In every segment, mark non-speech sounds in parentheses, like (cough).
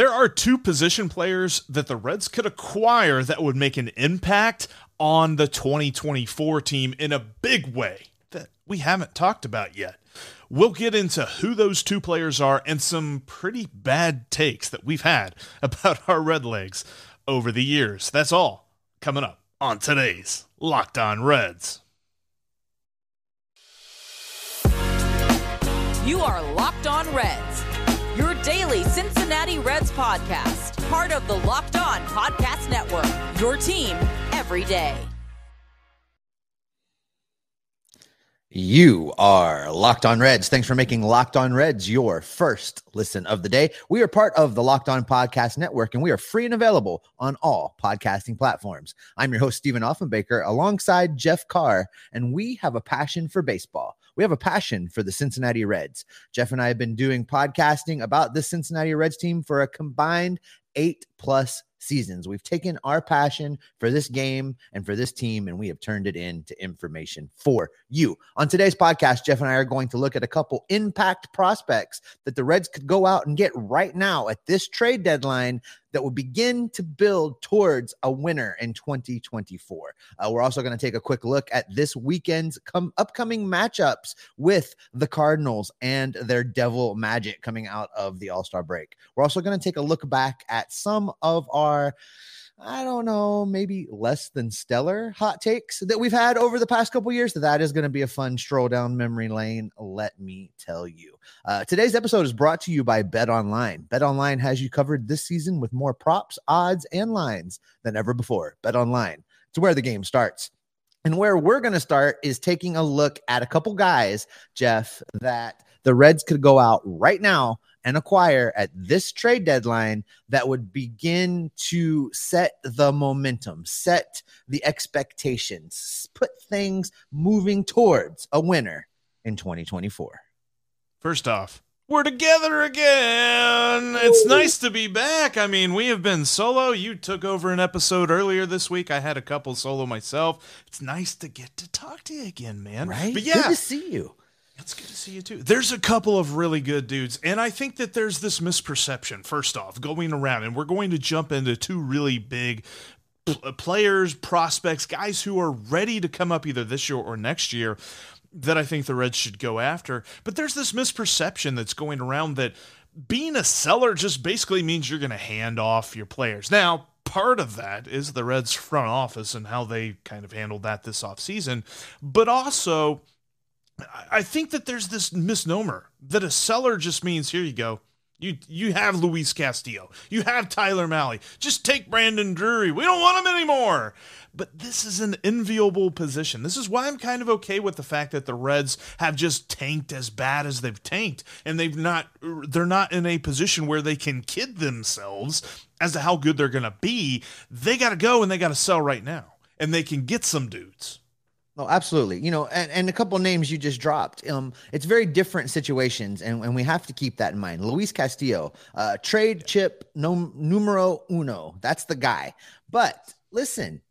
There are two position players that the Reds could acquire that would make an impact on the 2024 team in a big way that we haven't talked about yet. We'll get into who those two players are and some pretty bad takes that we've had (laughs) about our Red Legs over the years. That's all coming up on today's Locked On Reds. You are Locked On Reds your daily Cincinnati Reds podcast, part of the Locked On Podcast Network. Your team every day. You are Locked On Reds. Thanks for making Locked On Reds your first listen of the day. We are part of the Locked On Podcast Network, and we are free and available on all podcasting platforms. I'm your host, Stephen Offenbaker, alongside Jeff Carr, and we have a passion for baseball. We have a passion for the Cincinnati Reds. Jeff and I have been doing podcasting about the Cincinnati Reds team for a combined eight plus seasons. We've taken our passion for this game and for this team, and we have turned it into information for you. On today's podcast, Jeff and I are going to look at a couple impact prospects that the Reds could go out and get right now at this trade deadline that will begin to build towards a winner in 2024. Uh, we're also going to take a quick look at this weekend's upcoming matchups with the Cardinals and their Devil Magic coming out of the All Star break. We're also going to take a look back at some of our I don't know, maybe less than stellar hot takes that we've had over the past couple years. That is going to be a fun stroll down memory lane. Let me tell you. Uh, today's episode is brought to you by Bet Online. Bet Online has you covered this season with more props, odds, and lines than ever before. Bet Online. It's where the game starts. And where we're going to start is taking a look at a couple guys, Jeff, that the Reds could go out right now and acquire at this trade deadline that would begin to set the momentum, set the expectations, put things moving towards a winner in 2024? First off, we're together again. It's nice to be back. I mean, we have been solo. You took over an episode earlier this week. I had a couple solo myself. It's nice to get to talk to you again, man. Right? But yeah, Good to see you. It's good to see you too. There's a couple of really good dudes, and I think that there's this misperception. First off, going around, and we're going to jump into two really big pl- players, prospects, guys who are ready to come up either this year or next year that I think the Reds should go after. But there's this misperception that's going around that being a seller just basically means you're going to hand off your players. Now, part of that is the Reds front office and how they kind of handled that this offseason, but also I think that there's this misnomer that a seller just means here you go. You you have Luis Castillo. You have Tyler Mahle. Just take Brandon Drury. We don't want him anymore. But this is an enviable position. This is why I'm kind of okay with the fact that the Reds have just tanked as bad as they've tanked and they've not they're not in a position where they can kid themselves as to how good they're going to be. They got to go and they got to sell right now. And they can get some dudes. Oh, absolutely. You know, and, and a couple names you just dropped. Um, it's very different situations, and, and we have to keep that in mind. Luis Castillo, uh, trade chip no, numero uno. That's the guy. But listen,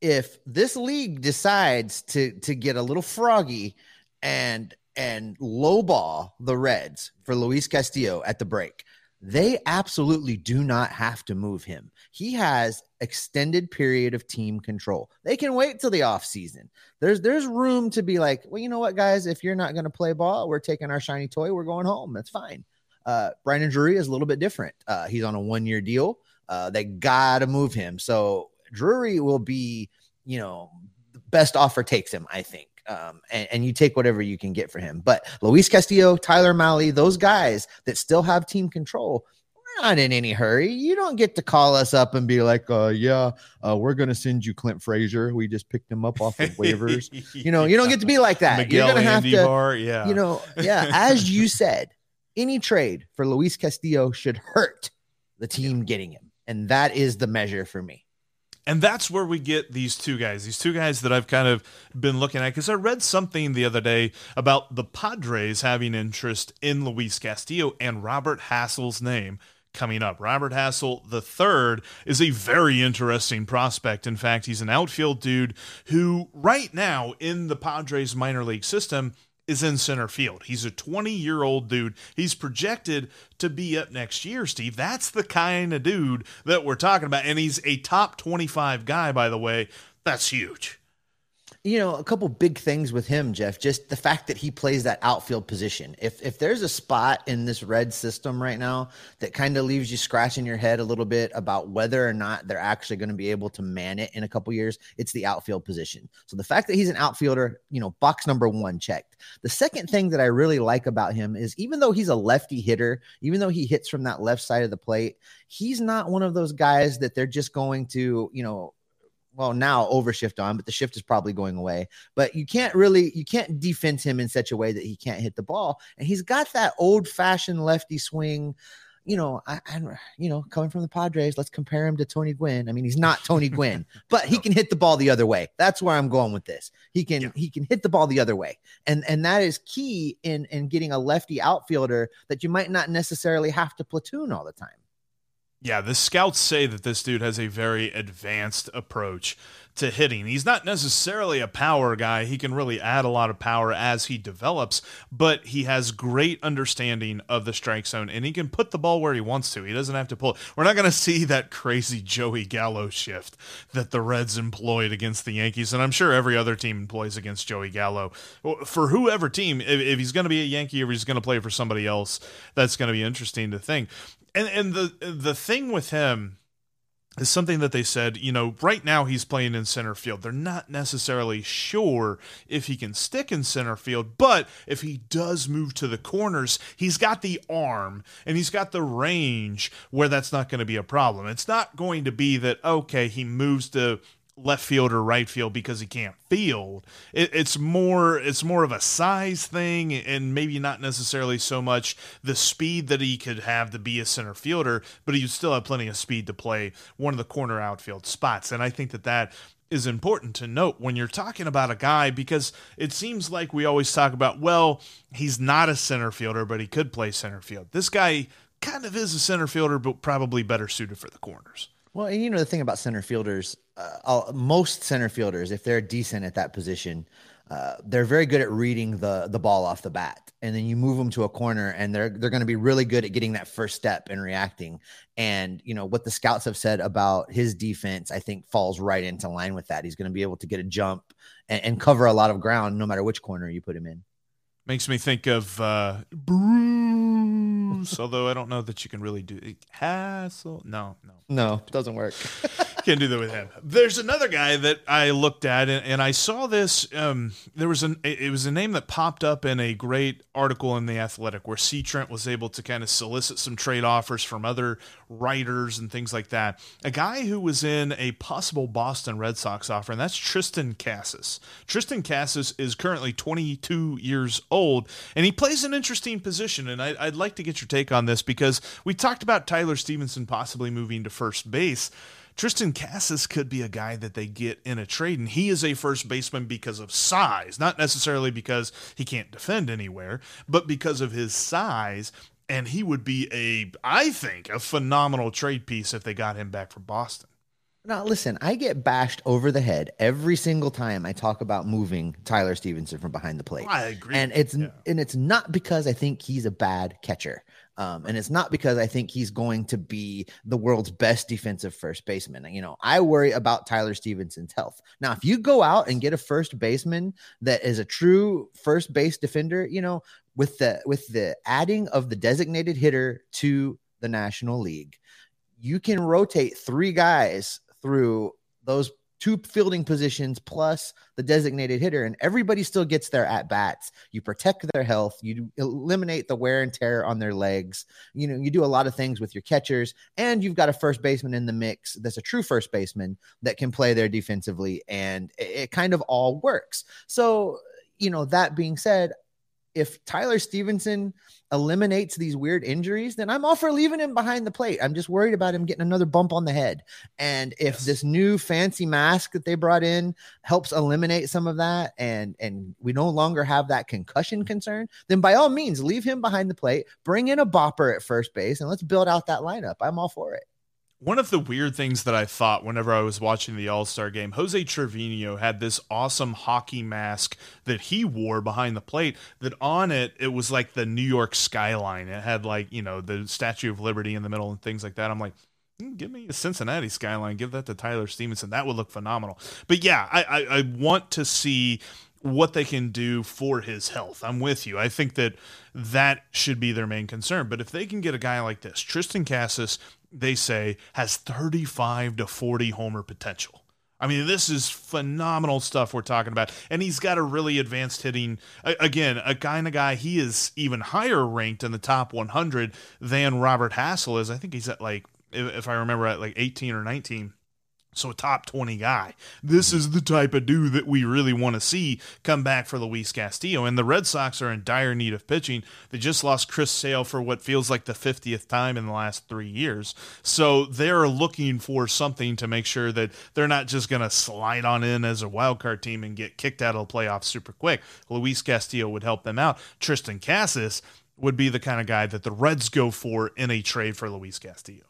if this league decides to to get a little froggy and and lowball the Reds for Luis Castillo at the break, they absolutely do not have to move him. He has extended period of team control. They can wait till the offseason. There's there's room to be like, well, you know what, guys, if you're not going to play ball, we're taking our shiny toy, we're going home. That's fine. Uh, Brandon Drury is a little bit different. Uh, he's on a one year deal. Uh, they got to move him. So Drury will be, you know, the best offer takes him, I think. Um, and, and, you take whatever you can get for him. But Luis Castillo, Tyler Mahle, those guys that still have team control, we're not in any hurry. You don't get to call us up and be like, uh, yeah, uh, we're going to send you Clint Frazier. We just picked him up off of waivers. you know, you don't get to be like that. Miguel You're going to have to, Bar, yeah. you know, yeah, as you (laughs) said, any trade for Luis Castillo should hurt the team getting him. And that is the measure for me. And that's where we get these two guys, these two guys that I've kind of been looking at. Because I read something the other day about the Padres having interest in Luis Castillo and Robert Hassell's name coming up. Robert Hassell the third is a very interesting prospect. In fact, he's an outfield dude who right now in the Padres minor league system is in center field. He's a 20 year old dude. He's projected to be up next year, Steve. That's the kind of dude that we're talking about. And he's a top 25 guy, by the way. That's huge you know, a couple big things with him, Jeff. Just the fact that he plays that outfield position. If if there's a spot in this red system right now that kind of leaves you scratching your head a little bit about whether or not they're actually going to be able to man it in a couple years, it's the outfield position. So the fact that he's an outfielder, you know, box number one checked. The second thing that I really like about him is even though he's a lefty hitter, even though he hits from that left side of the plate, he's not one of those guys that they're just going to, you know, well now overshift on but the shift is probably going away. But you can't really you can't defense him in such a way that he can't hit the ball. And he's got that old fashioned lefty swing. You know I, I you know coming from the padres let's compare him to tony gwynn. I mean he's not tony gwynn (laughs) but he can hit the ball the other way. That's where i'm going with this. He can yeah. he can hit the ball the other way. And and that is key in in getting a lefty outfielder that you might not necessarily have to platoon all the time yeah, the scouts say that this dude has a very advanced approach to hitting. He's not necessarily a power guy. He can really add a lot of power as he develops, but he has great understanding of the strike zone and he can put the ball where he wants to. He doesn't have to pull. We're not going (laughs) to see that crazy Joey Gallo shift that the Reds employed against the Yankees, and I'm sure every other team employs against Joey Gallo. For whoever team, if, if he's going to be a Yankee or he's going to play for somebody else, that's going to be interesting to think and and the the thing with him is something that they said, you know, right now he's playing in center field. They're not necessarily sure if he can stick in center field, but if he does move to the corners, he's got the arm and he's got the range where that's not going to be a problem. It's not going to be that, okay, he moves to left field or right field because he can't field. It, it's more it's more of a size thing and maybe not necessarily so much the speed that he could have to be a center fielder, but he still have plenty of speed to play one of the corner outfield spots. And I think that that is important to note when you're talking about a guy because it seems like we always talk about well he's not a center fielder but he could play center field. This guy kind of is a center fielder but probably better suited for the corners. Well, you know the thing about center fielders, uh, most center fielders, if they're decent at that position, uh, they're very good at reading the the ball off the bat, and then you move them to a corner, and they're they're going to be really good at getting that first step and reacting. And you know what the scouts have said about his defense, I think falls right into line with that. He's going to be able to get a jump and, and cover a lot of ground, no matter which corner you put him in. Makes me think of uh, Bruce, although I don't know that you can really do it. Hassle. No, no, no, doesn't work. (laughs) Can't do that with him. There's another guy that I looked at, and, and I saw this. Um, there was an it was a name that popped up in a great article in the Athletic where C. Trent was able to kind of solicit some trade offers from other writers and things like that. A guy who was in a possible Boston Red Sox offer, and that's Triston Casas. Triston Casas is currently 22 years old, and he plays an interesting position. And I, I'd like to get your take on this because we talked about Tyler Stephenson possibly moving to first base. Triston Casas could be a guy that they get in a trade, and he is a first baseman because of size, not necessarily because he can't defend anywhere, but because of his size. And he would be a, I think, a phenomenal trade piece if they got him back from Boston. Now, listen, I get bashed over the head every single time I talk about moving Tyler Stephenson from behind the plate. I agree. And it's Yeah. and it's not because I think he's a bad catcher. Um, and it's not because I think he's going to be the world's best defensive first baseman. You know, I worry about Tyler Stephenson's health. Now, if you go out and get a first baseman that is a true first base defender, you know, with the with the adding of the designated hitter to the National League, you can rotate three guys through those two fielding positions plus the designated hitter and everybody still gets their at bats you protect their health. You eliminate the wear and tear on their legs. You know you do a lot of things with your catchers and you've got a first baseman in the mix that's a true first baseman that can play there defensively and it, it kind of all works. So you know that being said if Tyler Stephenson eliminates these weird injuries, then I'm all for leaving him behind the plate. I'm just worried about him getting another bump on the head. And if Yes. this new fancy mask that they brought in helps eliminate some of that and and we no longer have that concussion concern, then by all means leave him behind the plate, bring in a bopper at first base and let's build out that lineup. I'm all for it. One of the weird things that I thought whenever I was watching the All Star game, Jose Trevino had this awesome hockey mask that he wore behind the plate. That on it, it was like the New York skyline. It had like, you know, the Statue of Liberty in the middle and things like that. I'm like, "Hmm, give me a Cincinnati skyline. Give that to Tyler Stephenson. That would look phenomenal. But yeah, I, I, I want to see what they can do for his health. I'm with you. I think that that should be their main concern. But if they can get a guy like this, Triston Casas, they say has 35 to 40 homer potential. I mean, this is phenomenal stuff we're talking about. And he's got a really advanced hitting. Again, a kind of guy, he is even higher ranked in the top 100 than Robert Hassell is. I think he's at like, if I remember, at like 18 or 19. So a top 20 guy. This is the type of dude that we really want to see come back for Luis Castillo. And the Red Sox are in dire need of pitching. They just lost Chris Sale for what feels like the 50th time in the last three years. So they're looking for something to make sure that they're not just going to slide on in as a wild card team and get kicked out of the playoffs super quick. Luis Castillo would help them out. Triston Casas would be the kind of guy that the Reds go for in a trade for Luis Castillo.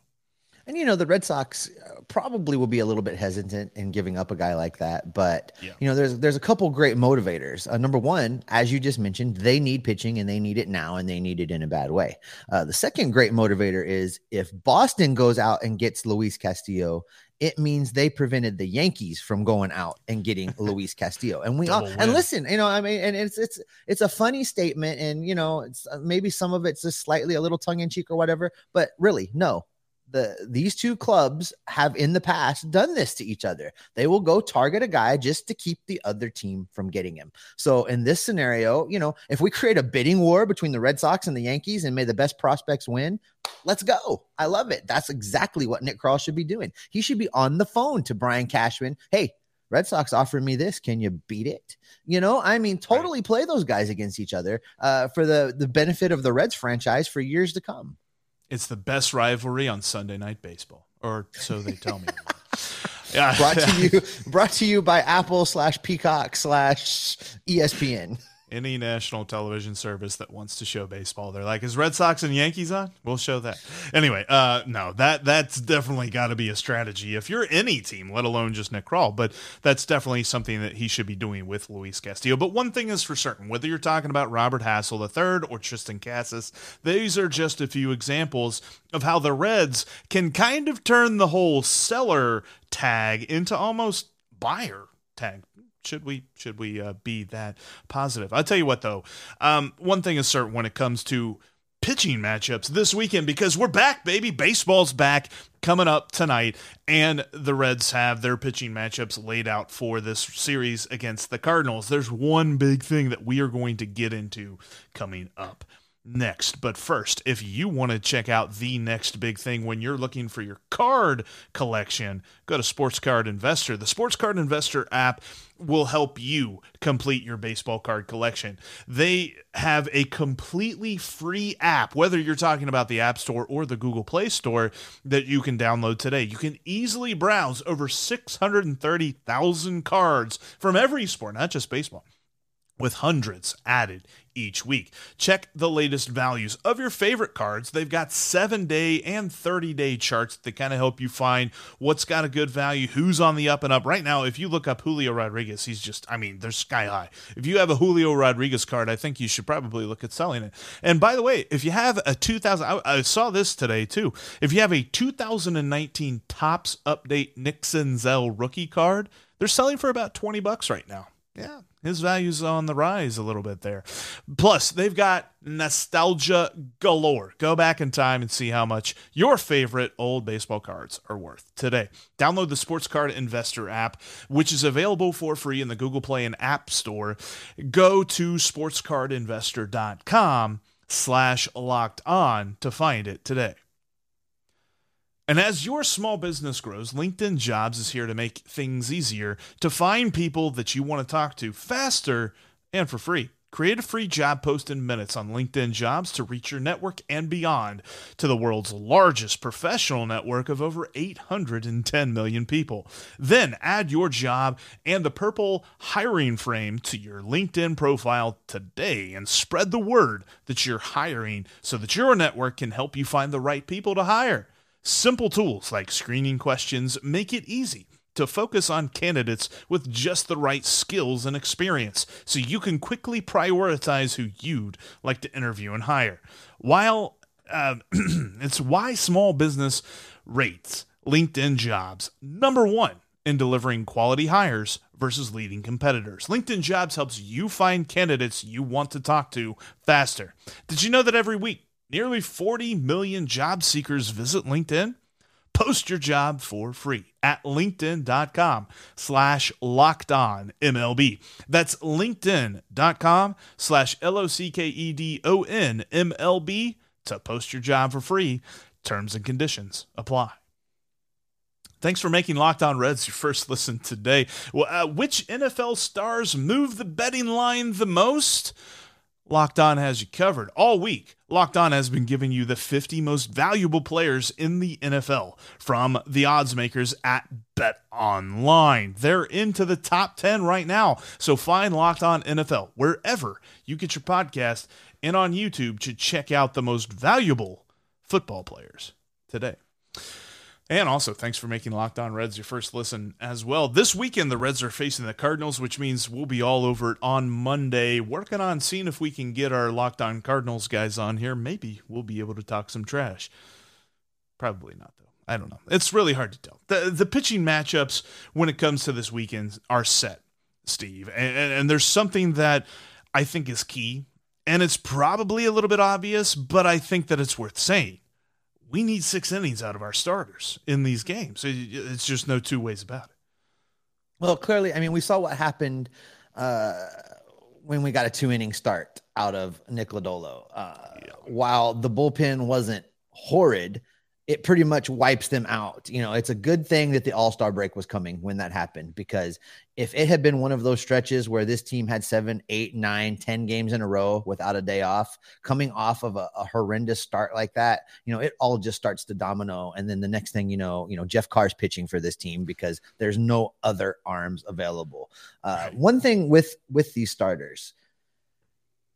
And you know, the Red Sox uh, probably will be a little bit hesitant in giving up a guy like that, but Yeah. you know, there's there's a couple great motivators. Uh, number one, as you just mentioned, they need pitching and they need it now, and they need it in a bad way. Uh, the second great motivator is if Boston goes out and gets Luis Castillo, it means they prevented the Yankees from going out and getting (laughs) Luis Castillo. And we all and listen, you know, I mean, and it's it's it's a funny statement, and you know, it's uh, maybe some of it's just slightly a little tongue in cheek or whatever, but really, no, the these two clubs have in the past done this to each other. They will go target a guy just to keep the other team from getting him. So in this scenario, you know, if we create a bidding war between the Red Sox and the Yankees and may the best prospects win, let's go. I love it. That's exactly what Nick Krall should be doing. He should be on the phone to Brian Cashman. Hey, Red Sox offered me this. Can you beat it? You know, I mean, totally play those guys against each other uh, for the the benefit of the Reds franchise for years to come. It's the best rivalry on Sunday Night Baseball, or so they tell me. (laughs) yeah, brought to you brought to you by Apple slash Peacock slash ESPN. Any national television service that wants to show baseball. They're like, "Is Red Sox and Yankees on? We'll show that." Anyway, uh, no, that that's definitely got to be a strategy if you're any team, let alone just Nick Krall. But that's definitely something that he should be doing with Luis Castillo. But one thing is for certain: whether you're talking about Robert Hassell III or Triston Casas, these are just a few examples of how the Reds can kind of turn the whole seller tag into almost buyer tag should we should we uh, be that positive i'll tell you what though um, one thing is certain when it comes to pitching matchups this weekend because we're back, baby. Baseball's back coming up tonight, and the Reds have their pitching matchups laid out for this series against the Cardinals. There's one big thing that we are going to get into coming up next. But first, if you want to check out the next big thing when you're looking for your card collection, go to Sports Card Investor. The Sports Card Investor app will help you complete your baseball card collection. They have a completely free app, whether you're talking about the App Store or the Google Play Store, that you can download today. You can easily browse over 630,000 cards from every sport, not just baseball with hundreds added each week. Check the latest values of your favorite cards. They've got seven day and 30 day charts that kind of help you find what's got a good value, who's on the up and up. Right now, if you look up Julio Rodriguez, he's just, I mean, they're sky high. If you have a Julio Rodriguez card, I think you should probably look at selling it. And by the way, if you have a 2000, I, I saw this today too. If you have a 2019 Topps Update Nick Senzel rookie card, they're selling for about 20 bucks right now. Yeah, his value's on the rise a little bit there. Plus, they've got nostalgia galore. Go back in time and see how much your favorite old baseball cards are worth today. Download the Sports Card Investor app, which is available for free in the Google Play and App Store. Go to sportscardinvestor.com slash locked on to find it today. And as your small business grows, LinkedIn Jobs is here to make things easier to find people that you want to talk to faster and for free. Create a free job post in minutes on LinkedIn Jobs to reach your network and beyond to the world's largest professional network of over 810 million people. Then add your job and the purple hiring frame to your LinkedIn profile today and spread the word that you're hiring so that your network can help you find the right people to hire. Simple tools like screening questions make it easy to focus on candidates with just the right skills and experience so you can quickly prioritize who you'd like to interview and hire. While uh, (clears throat) it's why small business rates LinkedIn jobs number one in delivering quality hires versus leading competitors. LinkedIn Jobs helps you find candidates you want to talk to faster. Did you know that every week Nearly 40 million job seekers visit LinkedIn. Post your job for free at linkedin.com slash locked on MLB. That's linkedin.com slash L O C K E D O N M L B to post your job for free. Terms and conditions apply. Thanks for making Locked On Reds your first listen today. Well, uh, which NFL stars move the betting line the most? Locked On has you covered all week. Locked On has been giving you the 50 most valuable players in the NFL from the odds makers at Bet Online. They're into the top 10 right now. So find Locked On NFL wherever you get your podcast and on YouTube to check out the most valuable football players today. And also, thanks for making Locked On Reds your first listen as well. This weekend, the Reds are facing the Cardinals, which means we'll be all over it on Monday, working on seeing if we can get our Locked On Cardinals guys on here. Maybe we'll be able to talk some trash. Probably not, though. I don't know. It's really hard to tell. The, the pitching matchups when it comes to this weekend are set, Steve. And, and, and there's something that I think is key, and it's probably a little bit obvious, but I think that it's worth saying we need six innings out of our starters in these games. It's just no two ways about it. Well, clearly, I mean, we saw what happened uh, when we got a two inning start out of Nick Lodolo. Uh, yeah. While the bullpen wasn't horrid, it pretty much wipes them out. You know, it's a good thing that the All Star break was coming when that happened because if it had been one of those stretches where this team had seven, eight, nine, ten games in a row without a day off, coming off of a, a horrendous start like that, you know, it all just starts to domino. And then the next thing you know, you know, Jeff Carr's pitching for this team because there's no other arms available. Uh. One thing with with these starters.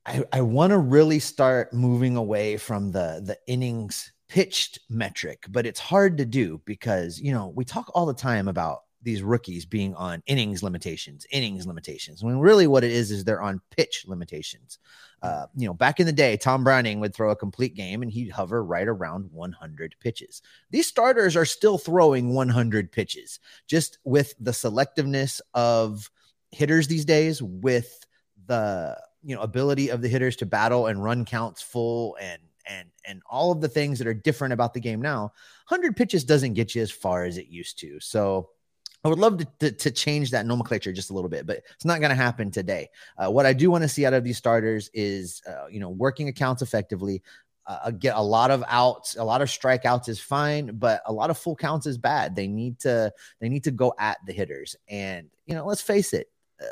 I, I want to really start moving away from the the innings pitched metric, but it's hard to do because, you know, we talk all the time about these rookies being on innings limitations, innings limitations. When really what it is is they're on pitch limitations. Uh, you know, back in the day, Tom Browning would throw a complete game and he'd hover right around 100 pitches. These starters are still throwing 100 pitches, just with the selectiveness of hitters these days, with the you know ability of the hitters to battle and run counts full and and and all of the things that are different about the game now, 100 pitches doesn't get you as far as it used to. So I would love to, to, to, change that nomenclature just a little bit, but it's not going to happen today. Uh, what I do want to see out of these starters is, uh, you know, working accounts effectively. Uh, get a lot of outs, a lot of strikeouts is fine, but a lot of full counts is bad. They need to they need to go at the hitters, and you know, let's face it, uh,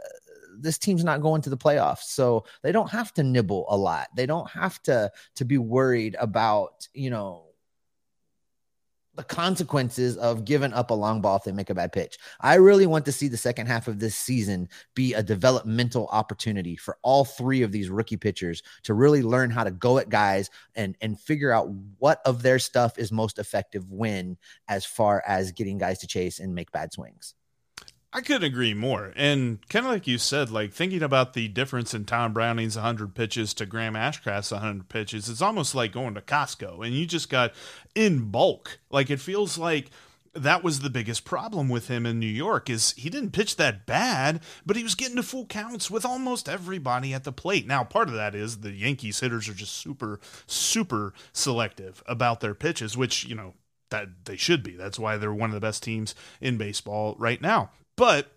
this team's not going to the playoffs, so they don't have to nibble a lot. They don't have to to be worried about you know the consequences of giving up a long ball if they make a bad pitch. I really want to see the second half of this season be a developmental opportunity for all three of these rookie pitchers to really learn how to go at guys and and figure out what of their stuff is most effective when as far as getting guys to chase and make bad swings. I couldn't agree more. And kind of like you said, like thinking about the difference in Tom Browning's 100 pitches to Graham Ashcraft's 100 pitches, it's almost like going to Costco and you just got in bulk. Like it feels like that was the biggest problem with him in New York is he didn't pitch that bad, but he was getting to full counts with almost everybody at the plate. Now, part of that is the Yankees hitters are just super super selective about their pitches, which, you know, that they should be. That's why they're one of the best teams in baseball right now. But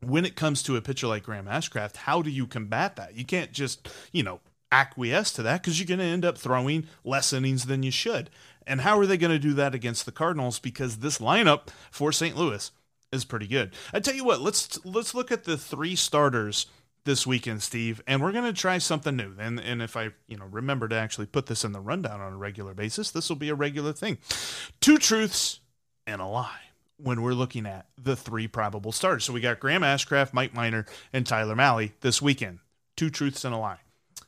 when it comes to a pitcher like Graham Ashcraft, how do you combat that? You can't just, you know, acquiesce to that because you're going to end up throwing less innings than you should. And how are they going to do that against the Cardinals? Because this lineup for St. Louis is pretty good. I tell you what, let's let's look at the three starters this weekend, Steve, and we're going to try something new. And and if I you know remember to actually put this in the rundown on a regular basis, this will be a regular thing. Two truths and a lie when we're looking at the three probable starters. So we got Graham Ashcraft, Mike Minor, and Tyler Mahle this weekend. Two truths and a lie.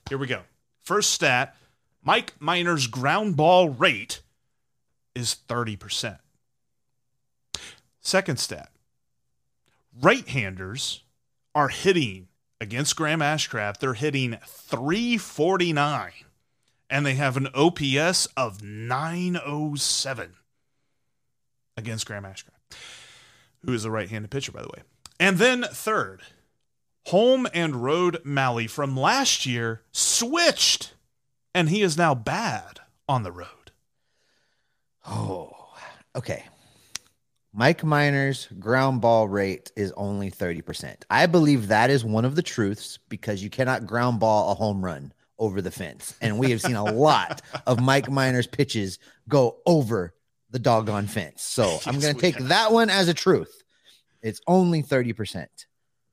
Here we go. First stat Mike Minor's ground ball rate is 30%. Second stat right handers are hitting against Graham Ashcraft, they're hitting 349 and they have an OPS of 907 against Graham Ashcraft who is a right handed pitcher, by the way. And then third, home and road Mahle from last year switched, and he is now bad on the road. Oh, okay. Mike Minor's ground ball rate is only 30%. I believe that is one of the truths because you cannot ground ball a home run over the fence. And we have seen a lot of Mike Minor's pitches go over the doggone fence. So (laughs) yes, I'm going to take that one as a truth. It's only 30%.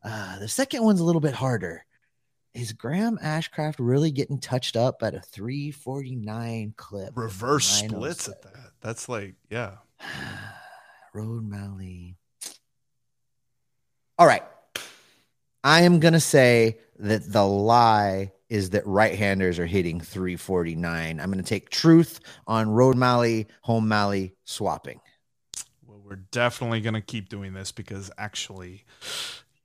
Uh, the second one's a little bit harder. Is Graham Ashcraft really getting touched up at a 349 clip? Reverse splits at that. That's like, yeah. (sighs) Road Mahle. All right. I am going to say that the lie is that right-handers are hitting 349. I'm going to take truth on road Mahle, home Mahle swapping. Well, we're definitely going to keep doing this because actually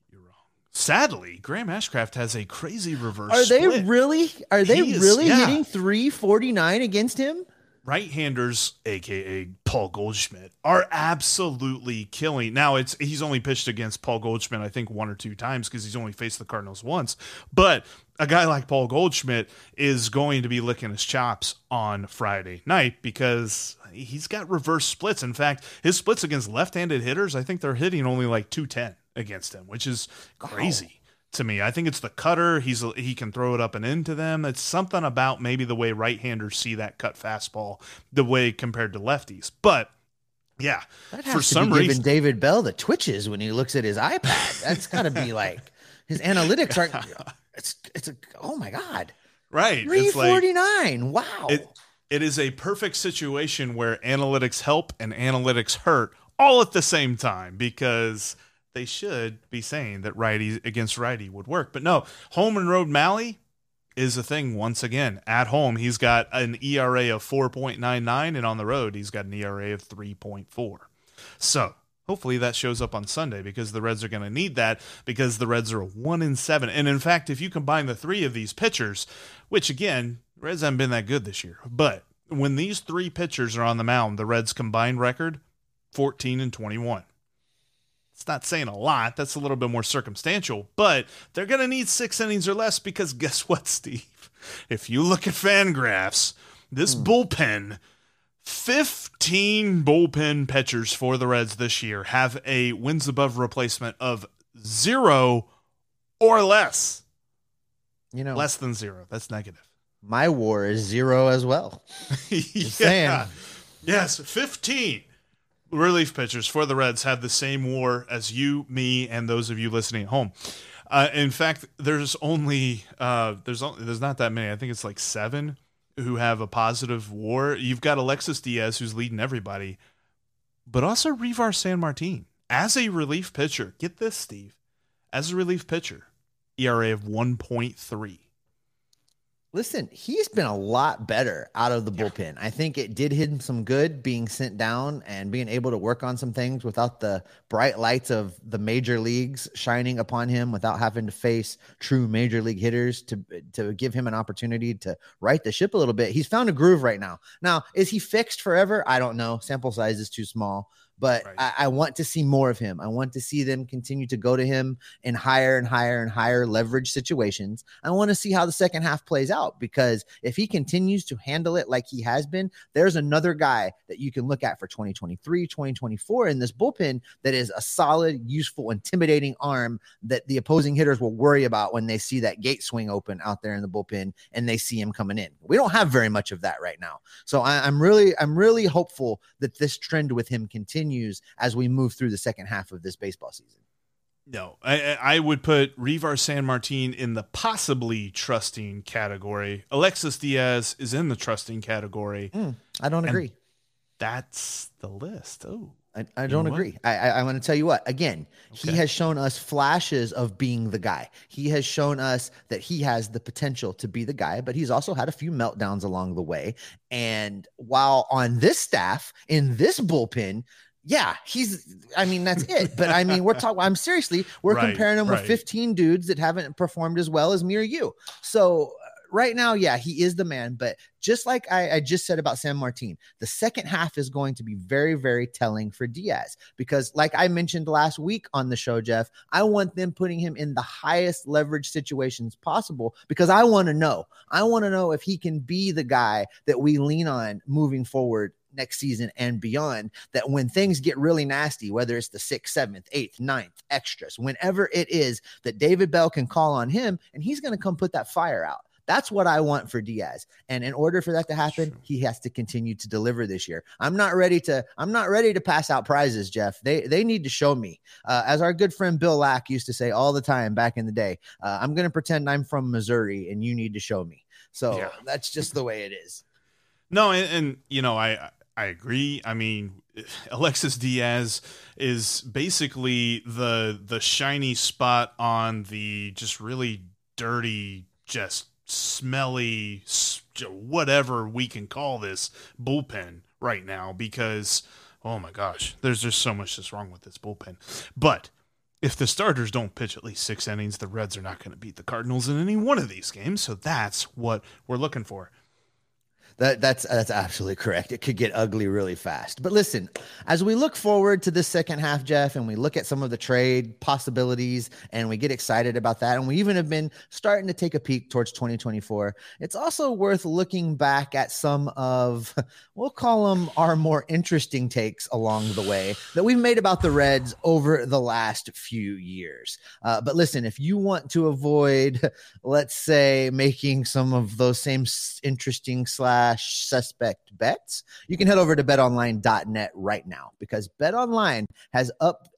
you're wrong. Sadly, Graham Ashcraft has a crazy reverse. Are they split. really? Are they really yeah. hitting 349 against him? Right-handers, aka Paul Goldschmidt, are absolutely killing. Now it's he's only pitched against Paul Goldschmidt, I think one or two times because he's only faced the Cardinals once. But a guy like Paul Goldschmidt is going to be licking his chops on Friday night because he's got reverse splits. In fact, his splits against left-handed hitters, I think they're hitting only like 210 against him, which is crazy. Wow to me. I think it's the cutter. He's he can throw it up and into them. It's something about maybe the way right-handers see that cut fastball the way compared to lefties. But yeah, for some reason, David Bell the twitches when he looks at his iPad. That's got to be like his analytics are. (laughs) It's it's a oh my god, right? Three forty nine. Like, wow. It, it is a perfect situation where analytics help and analytics hurt all at the same time because they should be saying that righty against righty would work. But no, home and road Mahle is a thing once again. At home, he's got an ERA of 4.99, and on the road, he's got an ERA of 3.4. So hopefully that shows up on Sunday because the Reds are going to need that because the Reds are one in seven. And in fact, if you combine the three of these pitchers, which again, Reds haven't been that good this year, but when these three pitchers are on the mound, the Reds combined record 14 and 21. It's not saying a lot. That's a little bit more circumstantial, but they're going to need six innings or less because (laughs) guess what, Steve? If you look at Fangraphs, This Hmm. bullpen, 15 bullpen pitchers for the Reds this year have a wins above replacement of zero or less. You know, Less than zero. That's negative. my war is zero as well. (laughs) yeah. saying. Yes, 15 relief pitchers for the Reds have the same war as you, me, and those of you listening at home. Uh, in fact, there's only uh, there's only, there's not that many. I think it's like seven who have a positive war. You've got Alexis Diaz who's leading everybody, but also Reiver Sanmartin as a relief pitcher. Get this, Steve, as a relief pitcher, ERA of 1.3. Listen, he's been a lot better out of the bullpen. I think it did him some good being sent down and being able to work on some things without the bright lights of the major leagues shining upon him, without having to face true major league hitters to to give him an opportunity to right the ship a little bit. He's found a groove right now. Now, is he fixed forever? I don't know. Sample size is too small. But Right. I, I want to see more of him. I want to see them continue to go to him in higher and higher and higher leverage situations. I want to see how the second half plays out because if he continues to handle it like he has been, there's another guy that you can look at for 2023, 2024 in this bullpen that is a solid, useful, intimidating arm that the opposing hitters will worry about when they see that gate swing open out there in the bullpen and they see him coming in. We don't have very much of that right now. So I, I'm really, I'm really hopeful that this trend with him continues as we move through the second half of this baseball season. No, I, I I would put Reiver Sanmartin in the possibly trusting category. Alexis Diaz is in the trusting category. Hmm, I don't agree. That's the list. Oh, I, I don't know what? agree. I, I, I'm going to tell you what. Again, he has shown us flashes of being the guy. He has shown us that he has the potential to be the guy, but he's also had a few meltdowns along the way. And while on this staff, in this bullpen, yeah, he's. I mean, that's it. But I mean, we're talking. I'm seriously, we're Right, comparing him with 15 dudes that haven't performed as well as me or you. So uh, right now, yeah, he is the man. But just like I, I just said about Sanmartin, the second half is going to be very, very telling for Diaz because, like I mentioned last week on the show, Jeff, I want them putting him in the highest leverage situations possible because I want to know. I want to know if he can be the guy that we lean on moving forward next season and beyond. That when things get really nasty, whether it's the sixth, seventh, eighth, ninth, extras, whenever it is, that David Bell can call on him and he's going to come put that fire out. That's what I want for Diaz. And in order for that to happen, he has to continue to deliver this year. I'm not ready to I'm not ready to pass out prizes, Jeff. They they need to show me. Uh, as our good friend Bill Lack used to say all the time back in the day, uh, I'm going to pretend I'm from Missouri and you need to show me. So Yeah. that's just the way it is. no, and, and you know, I I agree. I mean, (sighs) Alexis Diaz is basically the the shiny spot on the just really dirty, just smelly, whatever we can call this bullpen right now. Because oh my gosh, there's just so much that's wrong with this bullpen. But if the starters don't pitch at least six innings, the Reds are not going to beat the Cardinals in any one of these games. So that's what we're looking for. That that's that's absolutely correct. It could get ugly really fast. But listen, as we look forward to this second half, Jeff, and we look at some of the trade possibilities and we get excited about that, and we even have been starting to take a peek towards 2024, it's also worth looking back at some of we'll call them our more interesting takes along the way that we've made about the Reds over the last few years. Uh, but listen, if you want to avoid let's say making some of those same interesting slash suspect bets you can head over to betonline.net right now because betonline has up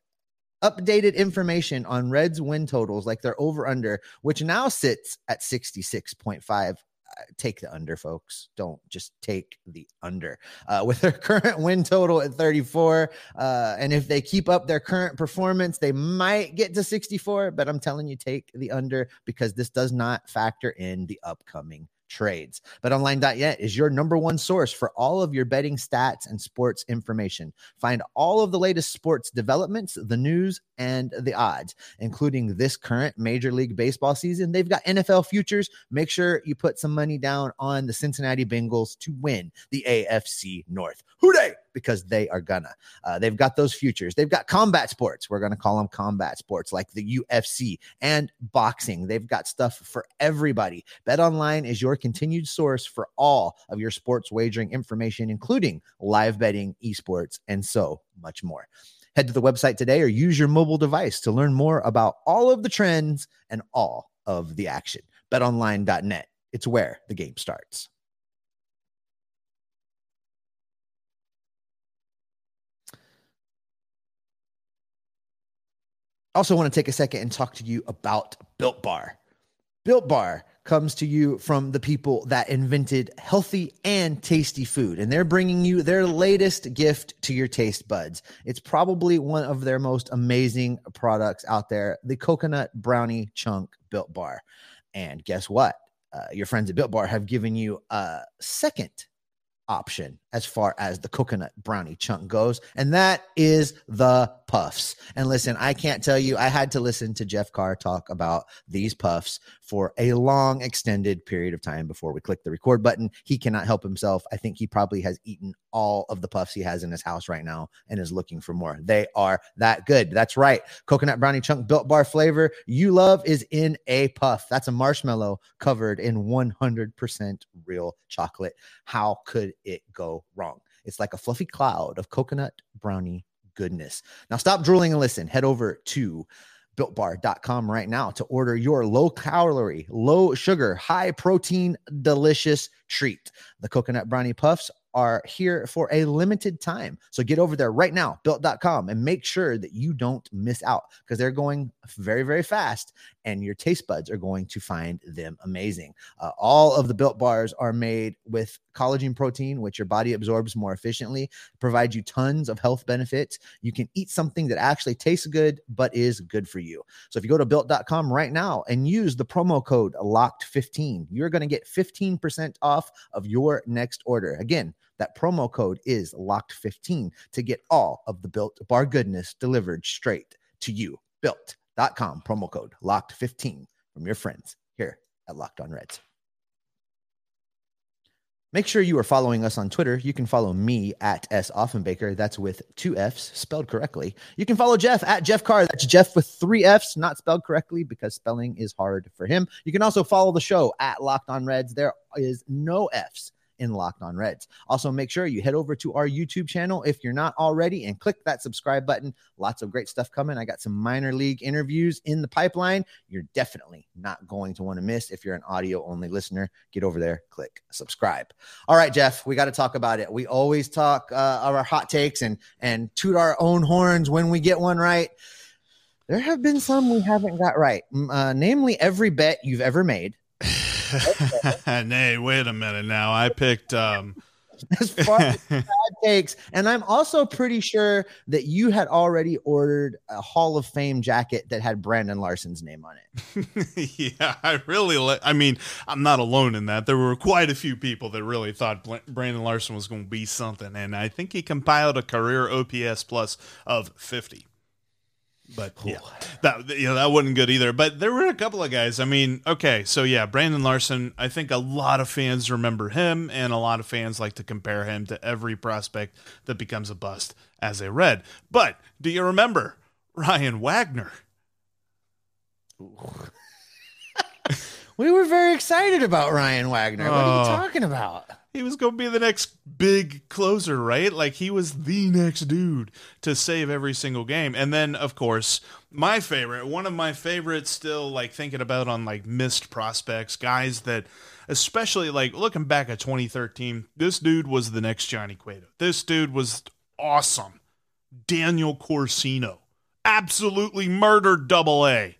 updated information on reds win totals like their over under which now sits at 66.5 Uh, take the under folks. Don't just take the under. Uh, with their (laughs) current win total at 34 uh, and if they keep up their current performance they might get to 64 but i'm telling you take the under because this does not factor in the upcoming trades. BetOnline.net is your number one source for all of your betting stats and sports information. Find all of the latest sports developments, the news, and the odds, including this current Major League Baseball season. They've got NFL futures. Make sure you put some money down on the Cincinnati Bengals to win the AFC North. Who Dey? Because they are gonna. Uh, they've got those futures. They've got combat sports. We're gonna call them combat sports like the UFC and boxing. They've got stuff for everybody. Bet Online is your continued source for all of your sports wagering information, including live betting, esports, and so much more. Head to the website today or use your mobile device to learn more about all of the trends and all of the action. BetOnline.net. It's where the game starts. Also, want to take a second and talk to you about Built Bar. Built Bar comes to you from the people that invented healthy and tasty food, and they're bringing you their latest gift to your taste buds. It's probably one of their most amazing products out there the coconut brownie chunk Built Bar. And guess what? Uh, your friends at Built Bar have given you a second option as far as the coconut brownie chunk goes, and that is the puffs. And listen, I can't tell you, I had to listen to Jeff Carr talk about these puffs for a long, extended period of time before we click the record button. He cannot help himself. I think he probably has eaten all of the puffs he has in his house right now and is looking for more. They are that good. That's right. Coconut brownie chunk built bar flavor you love is in a puff. That's a marshmallow covered in 100% real chocolate. How could it go wrong? It's like a fluffy cloud of coconut brownie goodness. Now stop drooling and listen. Head over to builtbar.com right now to order your low calorie, low sugar, high protein, delicious treat. The coconut brownie puffs are here for a limited time. So get over there right now, built.com, and make sure that you don't miss out because they're going very, very fast and your taste buds are going to find them amazing. Uh, all of the built bars are made with collagen protein, which your body absorbs more efficiently, provide you tons of health benefits. You can eat something that actually tastes good, but is good for you. So if you go to built.com right now and use the promo code locked15, you're going to get 15% off of your next order. Again, that promo code is locked15 to get all of the built bar goodness delivered straight to you. Built.com, promo code locked15 from your friends here at Locked On Reds. Make sure you are following us on Twitter. You can follow me at S Offenbaker. That's with two F's spelled correctly. You can follow Jeff at Jeff Carr. That's Jeff with three F's, not spelled correctly because spelling is hard for him. You can also follow the show at Locked On Reds. There is no F's in Locked On Reds. Also, make sure you head over to our YouTube channel if you're not already and click that subscribe button. Lots of great stuff coming. I got some minor league interviews in the pipeline. You're definitely not going to want to miss if you're an audio only listener. Get over there, click subscribe. All right, Jeff, we got to talk about it. We always talk uh, our hot takes and and toot our own horns when we get one right. There have been some we haven't got right, uh, namely every bet you've ever made (laughs) Nay, wait a minute now. I picked um as far as takes. And I'm also pretty sure that you had already ordered a Hall of Fame jacket that had Brandon Larson's name on it. (laughs) yeah, I really. Le- I mean, I'm not alone in that. There were quite a few people that really thought Brandon Larson was going to be something, and I think he compiled a career OPS plus of 50. But yeah, that you know that wasn't good either. But there were a couple of guys. I mean, okay, so yeah, Brandon Larson. I think a lot of fans remember him, and a lot of fans like to compare him to every prospect that becomes a bust as a Red. But do you remember Ryan Wagner? (laughs) we were very excited about Ryan Wagner. What are you oh. talking about? He was going to be the next big closer, right? Like he was the next dude to save every single game. And then, of course, my favorite, one of my favorites, still like thinking about on like missed prospects, guys that, especially like looking back at 2013, this dude was the next Johnny Cueto. This dude was awesome. Daniel Corcino absolutely murdered Double A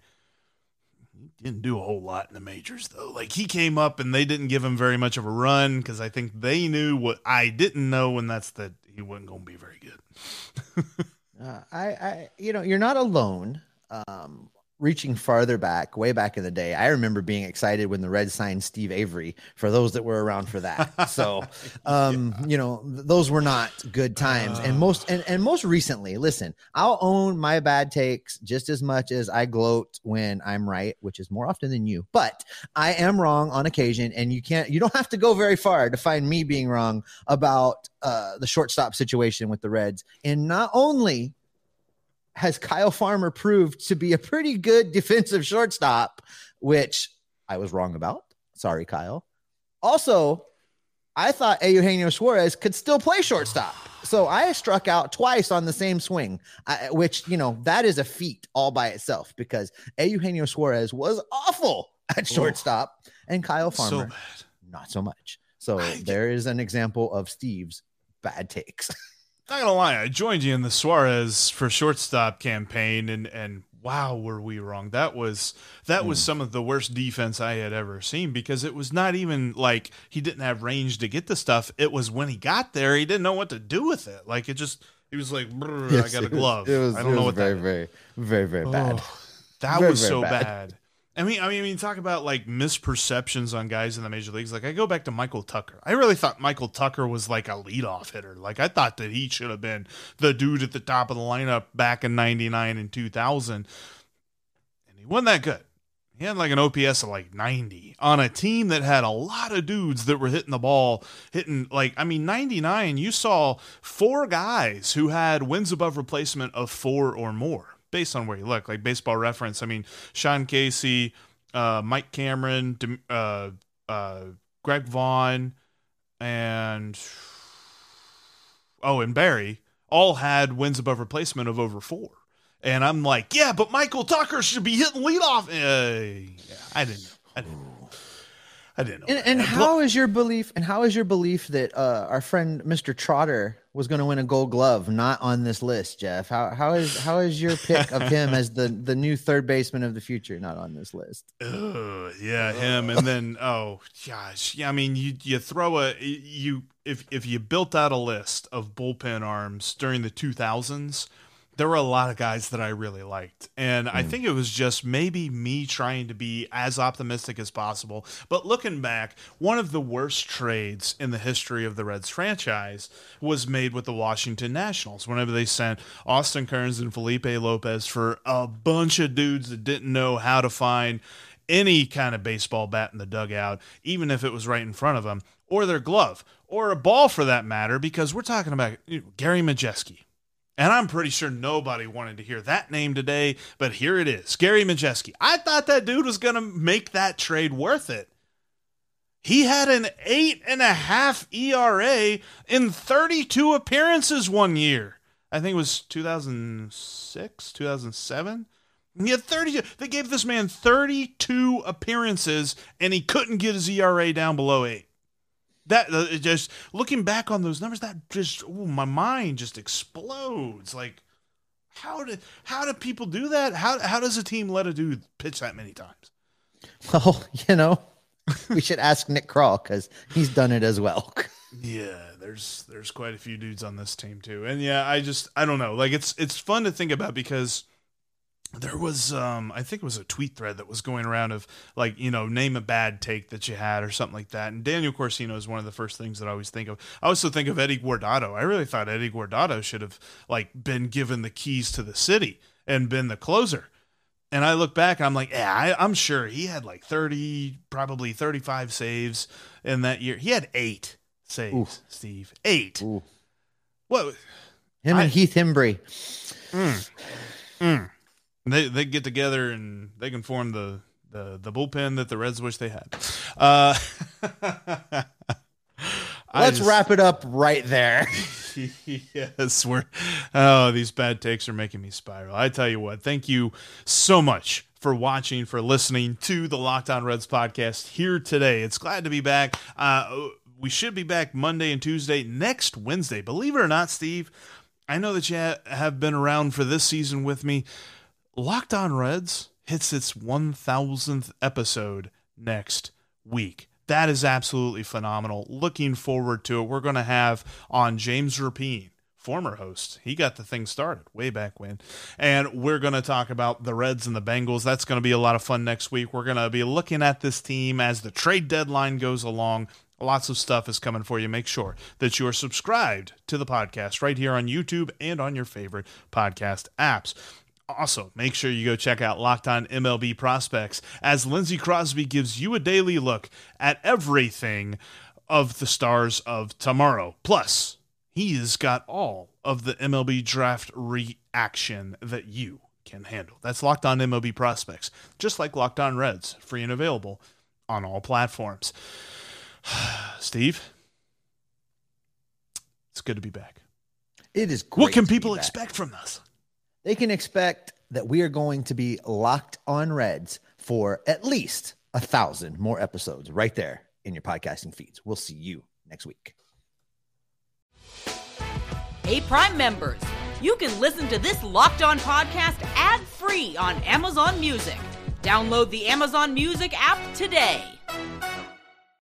didn't do a whole lot in the majors though. Like he came up and they didn't give him very much of a run because I think they knew what I didn't know, and that's that he wasn't going to be very good. (laughs) uh, I, I, you know, you're not alone. Um, reaching farther back, way back in the day, I remember being excited when the Reds signed Steve Avery. For those that were around for that, (laughs) so um, you know th- those were not good times. and most and, and most recently, listen, I'll own my bad takes just as much as I gloat when I'm right, which is more often than you. But I am wrong on occasion, and you can't you don't have to go very far to find me being wrong about uh, the shortstop situation with the Reds. And not only has Kyle Farmer proved to be a pretty good (laughs) defensive shortstop, which I was wrong about. Sorry, Kyle. Also, I thought Eugenio Suarez could still play shortstop. So I struck out twice on the same swing, I, which, you know, that is a feat all by itself because Eugenio Suarez was awful (laughs) at shortstop and Kyle So Farmer, bad. not so much. So I- there is an example of Steve's bad takes. (laughs) Not gonna lie, I joined you in the Suarez for shortstop campaign, and and wow, were we wrong? That was that was hmm. some of the worst defense I had ever seen because it was not even like he didn't have range to get the stuff. It was when he got there, he didn't know what to do with it. Like it just he was like, "Brr, I got a it was- glove. It was, I don't it know was what very, that is." very, very, very bad. Oh, that Very, was so bad. bad. I mean, I mean, I mean, talk about like misperceptions on guys in the major leagues. Like I go back to Michael Tucker. I really thought Michael Tucker was like a leadoff hitter. Like I thought that he should have been the dude at the top of the lineup back in '99 and 2000, and he wasn't that good. He had like an OPS of like 90 on a team that had a lot of dudes that were hitting the ball, hitting like, I mean, 99, you saw four guys who had wins above replacement of four or more based on where you look. Like baseball reference, I mean, Sean Casey, uh, Mike Cameron, uh, uh, Greg Vaughn, and oh, and Barry all had wins above replacement of over four. And I'm like, yeah, but Michael Tucker should be hitting leadoff. Uh, yeah, I didn't. I didn't. I didn't know. And, and (laughs) how is your belief? And how is your belief that uh, our friend Mr. Trotter was going to win a Gold Glove, not on this list, Jeff? How how is how is your pick of him as the the new third baseman of the future not on this list? Ugh, yeah, him, and then oh gosh, yeah. I mean, you you throw a you if if you built out a list of bullpen arms during the two thousands, there were a lot of guys that I really liked, and I mm. think it was just maybe me trying to be as optimistic as possible. But looking back, one of the worst trades in the history of the Reds franchise was made with the Washington Nationals. Whenever they sent Austin Kearns and Felipe Lopez for a bunch of dudes that didn't know how to find any kind of baseball bat in the dugout, even if it was right in front of them, or their glove, or a ball for that matter, because we're talking about Gary Majewski. And I'm pretty sure nobody wanted to hear that name today, but here it is Gary Majewski. I thought that dude was going to make that trade worth it. He had an eight and a half ERA in 32 appearances one year. I think it was 2006, 2007. He had 32. They gave this man 32 appearances, and he couldn't get his ERA down below eight. That uh, just looking back on those numbers, that just ooh, my mind just explodes. Like, how did how do people do that? How how does a team let a dude pitch that many times? (laughs) Well, you know, we should ask Nick Krall because he's done it as well. (laughs) Yeah, there's there's quite a few dudes on this team too. And yeah, I just I don't know. Like it's it's fun to think about because there was um I think it was a tweet thread that was going around of like, you know, name a bad take that you had or something like that. And Daniel Corcino is one of the first things that I always think of. I also think of Eddie Guardado. I really thought Eddie Guardado should have like been given the keys to the city and been the closer. And I look back, I'm like, yeah, I, I'm sure he had like 30, probably 35 saves in that year. He had eight saves, Steve. Eight. Ooh. What? Him I- and Heath Hembree. They they get together and they can form the the, the bullpen that the Reds wish they had. Uh, (laughs) Let's just- wrap it up right there. (laughs) yes, we're. Oh, these bad takes are making me spiral. I tell you what, thank you so much for watching, for listening to the Locked On Reds podcast here today. It's glad to be back. Uh, we should be back Monday and Tuesday next Wednesday. Believe it or not, Steve, I know that you ha- have been around for this season with me. Locked On Reds hits its 1000th episode next week. That is absolutely phenomenal. Looking forward to it. We're going to have on James Rapien former host. He got the thing started way back when. And we're going to talk about the Reds and the Bengals. That's going to be a lot of fun next week. We're going to be looking at this team as the trade deadline goes along. Lots of stuff is coming for you. Make sure that you are subscribed to the podcast right here on YouTube and on your favorite podcast apps. Also, make sure you go check out Locked On MLB Prospects as Lindsey Crosby gives you a daily look at everything of the stars of tomorrow. Plus, he's got all of the MLB draft reaction that you can handle. That's Locked On MLB Prospects, just like Locked On Reds, free and available on all platforms. (sighs) Steve, it's good to be back. It is great. What can people expect from us? They can expect that we are going to be locked on Reds for at least a thousand more episodes right there in your podcasting feeds. We'll see you next week. Hey, Prime members, you can listen to this Locked On podcast ad free on Amazon Music. Download the Amazon Music app today.